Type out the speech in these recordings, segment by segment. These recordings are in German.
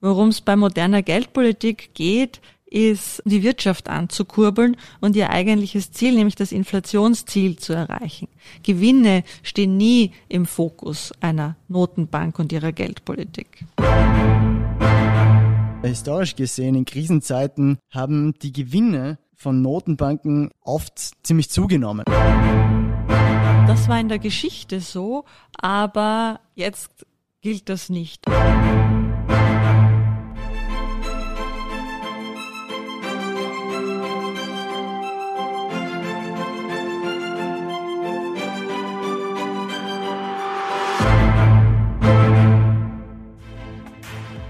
Worum es bei moderner Geldpolitik geht, ist, die Wirtschaft anzukurbeln und ihr eigentliches Ziel, nämlich das Inflationsziel zu erreichen. Gewinne stehen nie im Fokus einer Notenbank und ihrer Geldpolitik. Historisch gesehen, in Krisenzeiten haben die Gewinne von Notenbanken oft ziemlich zugenommen. Das war in der Geschichte so, aber jetzt gilt das nicht.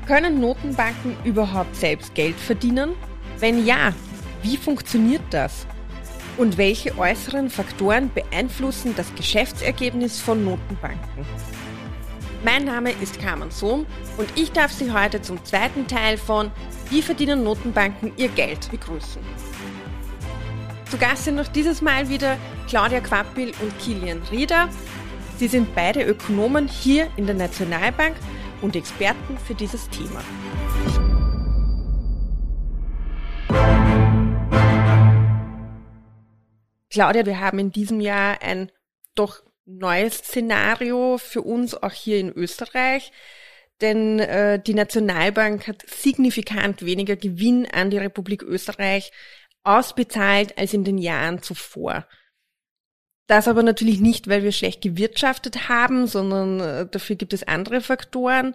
Können Notenbanken überhaupt selbst Geld verdienen? Wenn ja, wie funktioniert das? Und welche äußeren Faktoren beeinflussen das Geschäftsergebnis von Notenbanken? Mein Name ist Carmen Sohm und ich darf Sie heute zum zweiten Teil von Wie verdienen Notenbanken ihr Geld begrüßen. Zu Gast sind noch dieses Mal wieder Claudia Quappil und Kilian Rieder. Sie sind beide Ökonomen hier in der Nationalbank und Experten für dieses Thema. Claudia, wir haben in diesem Jahr ein doch neues Szenario für uns auch hier in Österreich, denn äh, die Nationalbank hat signifikant weniger Gewinn an die Republik Österreich ausbezahlt als in den Jahren zuvor. Das aber natürlich nicht, weil wir schlecht gewirtschaftet haben, sondern äh, dafür gibt es andere Faktoren.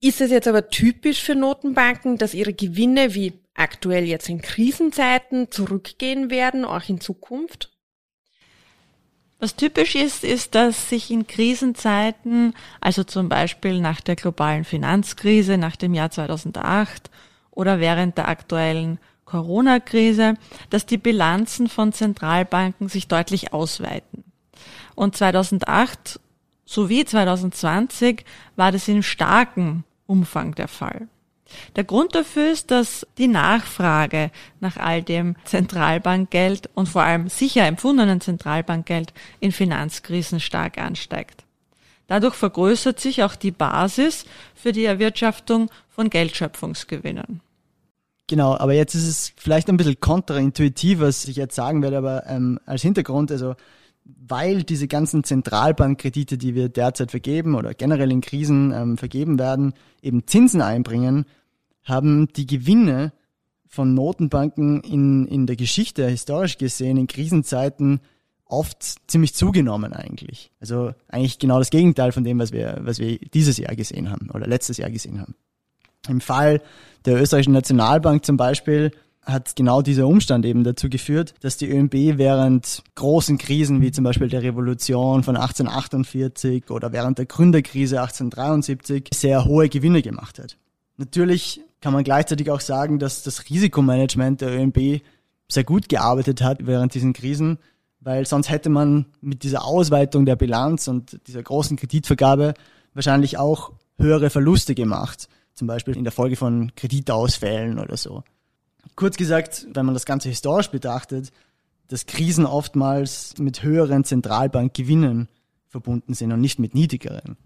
Ist es jetzt aber typisch für Notenbanken, dass ihre Gewinne wie aktuell jetzt in Krisenzeiten zurückgehen werden, auch in Zukunft? Was typisch ist, ist, dass sich in Krisenzeiten, also zum Beispiel nach der globalen Finanzkrise, nach dem Jahr 2008 oder während der aktuellen Corona-Krise, dass die Bilanzen von Zentralbanken sich deutlich ausweiten. Und 2008 sowie 2020 war das in starkem Umfang der Fall. Der Grund dafür ist, dass die Nachfrage nach all dem Zentralbankgeld und vor allem sicher empfundenen Zentralbankgeld in Finanzkrisen stark ansteigt. Dadurch vergrößert sich auch die Basis für die Erwirtschaftung von Geldschöpfungsgewinnen. Genau, aber jetzt ist es vielleicht ein bisschen kontraintuitiv, was ich jetzt sagen werde, aber ähm, als Hintergrund, also weil diese ganzen Zentralbankkredite, die wir derzeit vergeben oder generell in Krisen ähm, vergeben werden, eben Zinsen einbringen, haben die Gewinne von Notenbanken in, in der Geschichte historisch gesehen in Krisenzeiten oft ziemlich zugenommen eigentlich. Also eigentlich genau das Gegenteil von dem, was wir, was wir dieses Jahr gesehen haben oder letztes Jahr gesehen haben. Im Fall der österreichischen Nationalbank zum Beispiel hat genau dieser Umstand eben dazu geführt, dass die ÖMB während großen Krisen wie zum Beispiel der Revolution von 1848 oder während der Gründerkrise 1873 sehr hohe Gewinne gemacht hat. Natürlich kann man gleichzeitig auch sagen, dass das Risikomanagement der ÖMB sehr gut gearbeitet hat während diesen Krisen, weil sonst hätte man mit dieser Ausweitung der Bilanz und dieser großen Kreditvergabe wahrscheinlich auch höhere Verluste gemacht zum Beispiel in der Folge von Kreditausfällen oder so. Kurz gesagt, wenn man das Ganze historisch betrachtet, dass Krisen oftmals mit höheren Zentralbankgewinnen verbunden sind und nicht mit niedrigeren.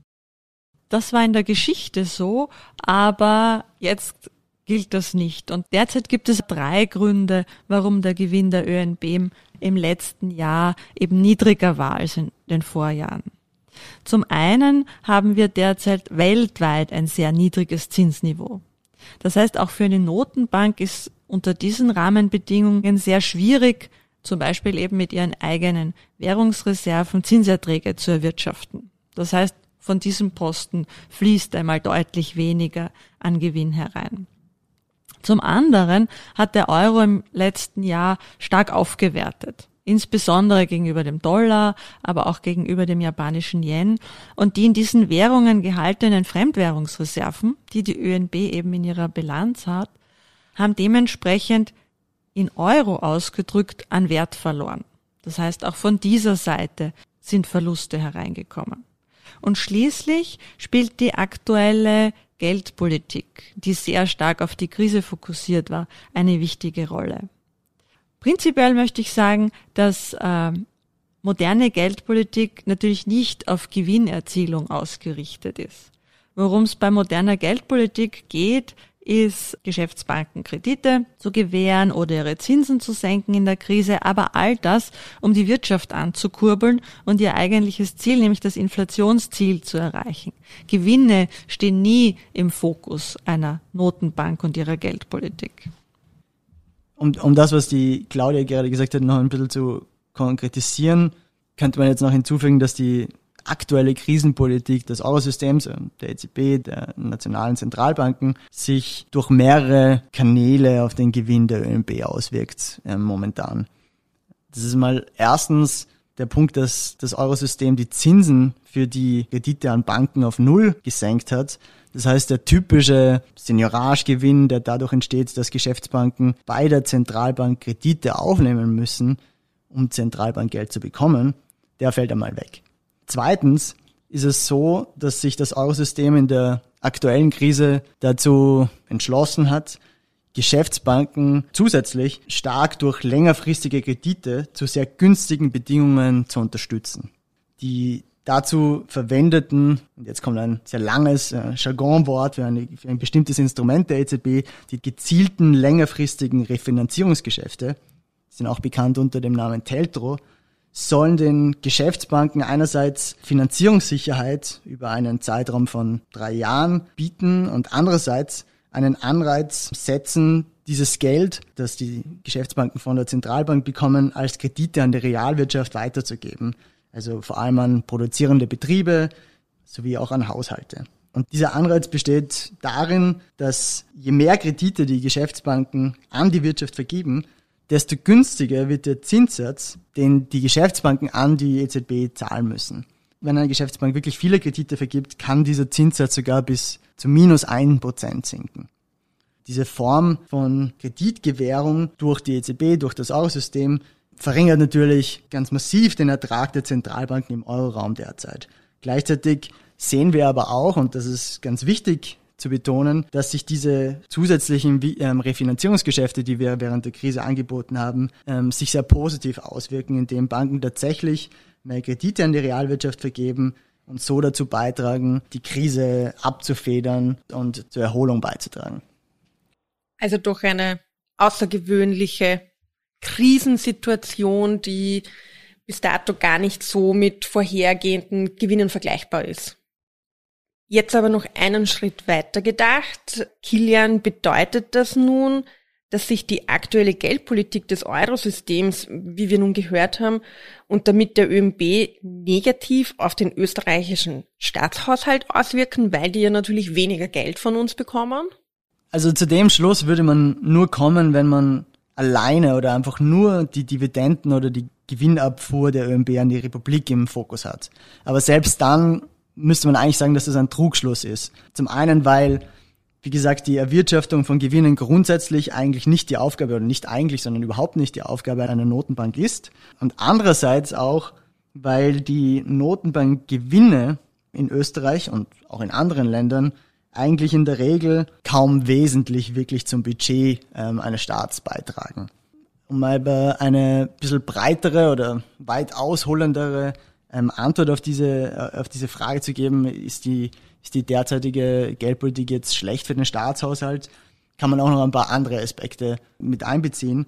Das war in der Geschichte so, aber jetzt gilt das nicht. Und derzeit gibt es drei Gründe, warum der Gewinn der ÖNB im letzten Jahr eben niedriger war als in den Vorjahren. Zum einen haben wir derzeit weltweit ein sehr niedriges Zinsniveau. Das heißt, auch für eine Notenbank ist unter diesen Rahmenbedingungen sehr schwierig, zum Beispiel eben mit ihren eigenen Währungsreserven Zinserträge zu erwirtschaften. Das heißt, von diesem Posten fließt einmal deutlich weniger an Gewinn herein. Zum anderen hat der Euro im letzten Jahr stark aufgewertet insbesondere gegenüber dem Dollar, aber auch gegenüber dem japanischen Yen. Und die in diesen Währungen gehaltenen Fremdwährungsreserven, die die ÖNB eben in ihrer Bilanz hat, haben dementsprechend in Euro ausgedrückt an Wert verloren. Das heißt, auch von dieser Seite sind Verluste hereingekommen. Und schließlich spielt die aktuelle Geldpolitik, die sehr stark auf die Krise fokussiert war, eine wichtige Rolle. Prinzipiell möchte ich sagen, dass äh, moderne Geldpolitik natürlich nicht auf Gewinnerzielung ausgerichtet ist. Worum es bei moderner Geldpolitik geht, ist Geschäftsbanken Kredite zu gewähren oder ihre Zinsen zu senken in der Krise, aber all das, um die Wirtschaft anzukurbeln und ihr eigentliches Ziel, nämlich das Inflationsziel zu erreichen. Gewinne stehen nie im Fokus einer Notenbank und ihrer Geldpolitik. Um, um das, was die Claudia gerade gesagt hat, noch ein bisschen zu konkretisieren, könnte man jetzt noch hinzufügen, dass die aktuelle Krisenpolitik des Eurosystems, der EZB, der nationalen Zentralbanken, sich durch mehrere Kanäle auf den Gewinn der ÖNB auswirkt äh, momentan. Das ist mal erstens der Punkt, dass das Eurosystem die Zinsen für die Kredite an Banken auf Null gesenkt hat. Das heißt, der typische Senioragegewinn, der dadurch entsteht, dass Geschäftsbanken bei der Zentralbank Kredite aufnehmen müssen, um Zentralbankgeld zu bekommen, der fällt einmal weg. Zweitens ist es so, dass sich das Eurosystem in der aktuellen Krise dazu entschlossen hat, Geschäftsbanken zusätzlich stark durch längerfristige Kredite zu sehr günstigen Bedingungen zu unterstützen. Die dazu verwendeten, und jetzt kommt ein sehr langes äh, Jargonwort für, eine, für ein bestimmtes Instrument der EZB, die gezielten längerfristigen Refinanzierungsgeschäfte, sind auch bekannt unter dem Namen Teltro, sollen den Geschäftsbanken einerseits Finanzierungssicherheit über einen Zeitraum von drei Jahren bieten und andererseits einen Anreiz setzen, dieses Geld, das die Geschäftsbanken von der Zentralbank bekommen, als Kredite an die Realwirtschaft weiterzugeben. Also vor allem an produzierende Betriebe sowie auch an Haushalte. Und dieser Anreiz besteht darin, dass je mehr Kredite die Geschäftsbanken an die Wirtschaft vergeben, desto günstiger wird der Zinssatz, den die Geschäftsbanken an die EZB zahlen müssen. Wenn eine Geschäftsbank wirklich viele Kredite vergibt, kann dieser Zinssatz sogar bis zu minus ein Prozent sinken. Diese Form von Kreditgewährung durch die EZB, durch das Eurosystem, verringert natürlich ganz massiv den Ertrag der Zentralbanken im Euroraum derzeit. Gleichzeitig sehen wir aber auch, und das ist ganz wichtig zu betonen, dass sich diese zusätzlichen ähm, Refinanzierungsgeschäfte, die wir während der Krise angeboten haben, ähm, sich sehr positiv auswirken, indem Banken tatsächlich mehr Kredite an die Realwirtschaft vergeben und so dazu beitragen, die Krise abzufedern und zur Erholung beizutragen. Also doch eine außergewöhnliche Krisensituation, die bis dato gar nicht so mit vorhergehenden Gewinnen vergleichbar ist. Jetzt aber noch einen Schritt weiter gedacht. Kilian, bedeutet das nun, dass sich die aktuelle Geldpolitik des Eurosystems, wie wir nun gehört haben, und damit der ÖMB negativ auf den österreichischen Staatshaushalt auswirken, weil die ja natürlich weniger Geld von uns bekommen? Also zu dem Schluss würde man nur kommen, wenn man alleine oder einfach nur die Dividenden oder die Gewinnabfuhr der ÖMB an die Republik im Fokus hat. Aber selbst dann müsste man eigentlich sagen, dass das ein Trugschluss ist. Zum einen, weil, wie gesagt, die Erwirtschaftung von Gewinnen grundsätzlich eigentlich nicht die Aufgabe, oder nicht eigentlich, sondern überhaupt nicht die Aufgabe einer Notenbank ist. Und andererseits auch, weil die Notenbankgewinne in Österreich und auch in anderen Ländern eigentlich in der Regel kaum wesentlich wirklich zum Budget ähm, eines Staats beitragen. Um mal eine bisschen breitere oder weit ausholendere ähm, Antwort auf diese, äh, auf diese Frage zu geben, ist die, ist die derzeitige Geldpolitik jetzt schlecht für den Staatshaushalt, kann man auch noch ein paar andere Aspekte mit einbeziehen.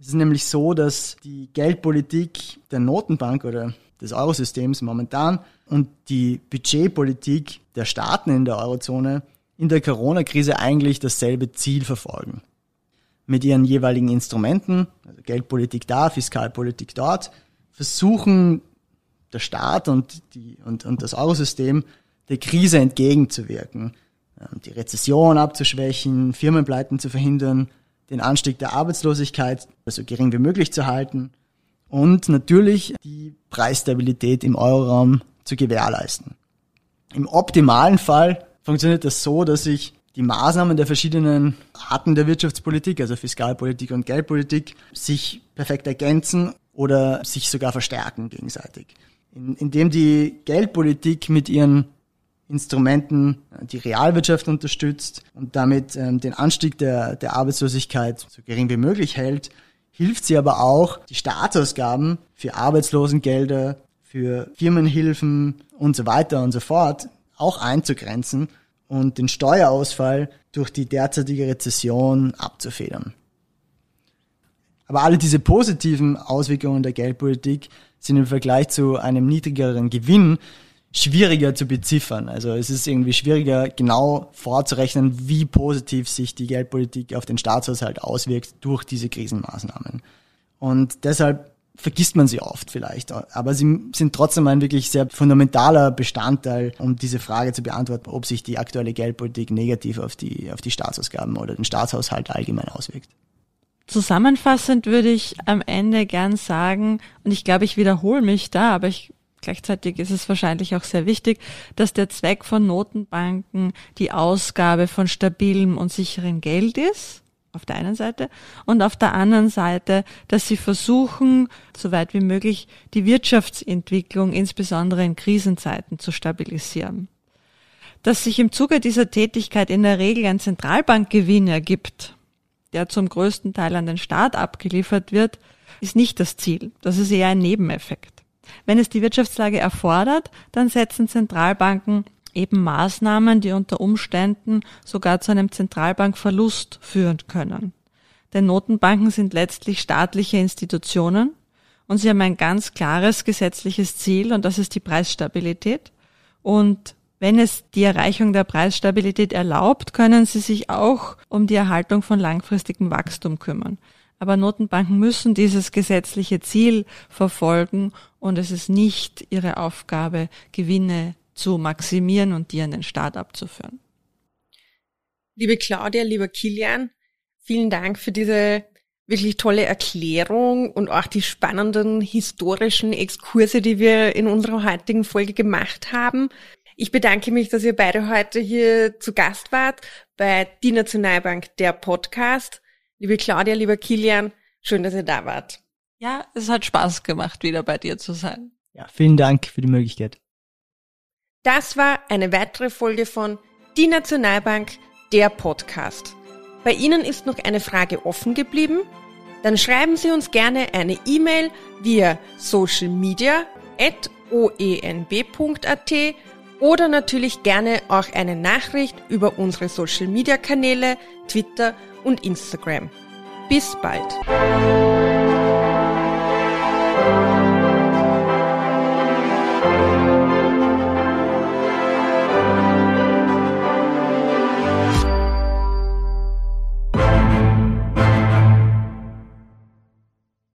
Es ist nämlich so, dass die Geldpolitik der Notenbank oder des Eurosystems momentan und die Budgetpolitik der Staaten in der Eurozone in der Corona-Krise eigentlich dasselbe Ziel verfolgen. Mit ihren jeweiligen Instrumenten, also Geldpolitik da, Fiskalpolitik dort, versuchen der Staat und, die, und, und das Eurosystem der Krise entgegenzuwirken, ähm, die Rezession abzuschwächen, Firmenpleiten zu verhindern, den Anstieg der Arbeitslosigkeit so gering wie möglich zu halten und natürlich die Preisstabilität im Euroraum zu gewährleisten. Im optimalen Fall funktioniert das so, dass sich die Maßnahmen der verschiedenen Arten der Wirtschaftspolitik, also Fiskalpolitik und Geldpolitik, sich perfekt ergänzen oder sich sogar verstärken gegenseitig in, indem die Geldpolitik mit ihren Instrumenten äh, die Realwirtschaft unterstützt und damit ähm, den Anstieg der, der Arbeitslosigkeit so gering wie möglich hält, hilft sie aber auch, die Staatsausgaben für Arbeitslosengelder, für Firmenhilfen und so weiter und so fort auch einzugrenzen und den Steuerausfall durch die derzeitige Rezession abzufedern. Aber alle diese positiven Auswirkungen der Geldpolitik sind im Vergleich zu einem niedrigeren Gewinn schwieriger zu beziffern. Also es ist irgendwie schwieriger genau vorzurechnen, wie positiv sich die Geldpolitik auf den Staatshaushalt auswirkt durch diese Krisenmaßnahmen. Und deshalb vergisst man sie oft vielleicht. Aber sie sind trotzdem ein wirklich sehr fundamentaler Bestandteil, um diese Frage zu beantworten, ob sich die aktuelle Geldpolitik negativ auf die, auf die Staatsausgaben oder den Staatshaushalt allgemein auswirkt. Zusammenfassend würde ich am Ende gern sagen, und ich glaube, ich wiederhole mich da, aber ich Gleichzeitig ist es wahrscheinlich auch sehr wichtig, dass der Zweck von Notenbanken die Ausgabe von stabilem und sicherem Geld ist, auf der einen Seite, und auf der anderen Seite, dass sie versuchen, so weit wie möglich die Wirtschaftsentwicklung insbesondere in Krisenzeiten zu stabilisieren. Dass sich im Zuge dieser Tätigkeit in der Regel ein Zentralbankgewinn ergibt, der zum größten Teil an den Staat abgeliefert wird, ist nicht das Ziel. Das ist eher ein Nebeneffekt. Wenn es die Wirtschaftslage erfordert, dann setzen Zentralbanken eben Maßnahmen, die unter Umständen sogar zu einem Zentralbankverlust führen können. Denn Notenbanken sind letztlich staatliche Institutionen und sie haben ein ganz klares gesetzliches Ziel und das ist die Preisstabilität. Und wenn es die Erreichung der Preisstabilität erlaubt, können sie sich auch um die Erhaltung von langfristigem Wachstum kümmern. Aber Notenbanken müssen dieses gesetzliche Ziel verfolgen und es ist nicht ihre Aufgabe, Gewinne zu maximieren und die an den Staat abzuführen. Liebe Claudia, lieber Kilian, vielen Dank für diese wirklich tolle Erklärung und auch die spannenden historischen Exkurse, die wir in unserer heutigen Folge gemacht haben. Ich bedanke mich, dass ihr beide heute hier zu Gast wart bei Die Nationalbank, der Podcast. Liebe Claudia, lieber Kilian, schön, dass ihr da wart. Ja, es hat Spaß gemacht, wieder bei dir zu sein. Ja, vielen Dank für die Möglichkeit. Das war eine weitere Folge von Die Nationalbank, der Podcast. Bei Ihnen ist noch eine Frage offen geblieben? Dann schreiben Sie uns gerne eine E-Mail via socialmedia.oenb.at oder natürlich gerne auch eine Nachricht über unsere Social Media Kanäle, Twitter und Instagram. Bis bald!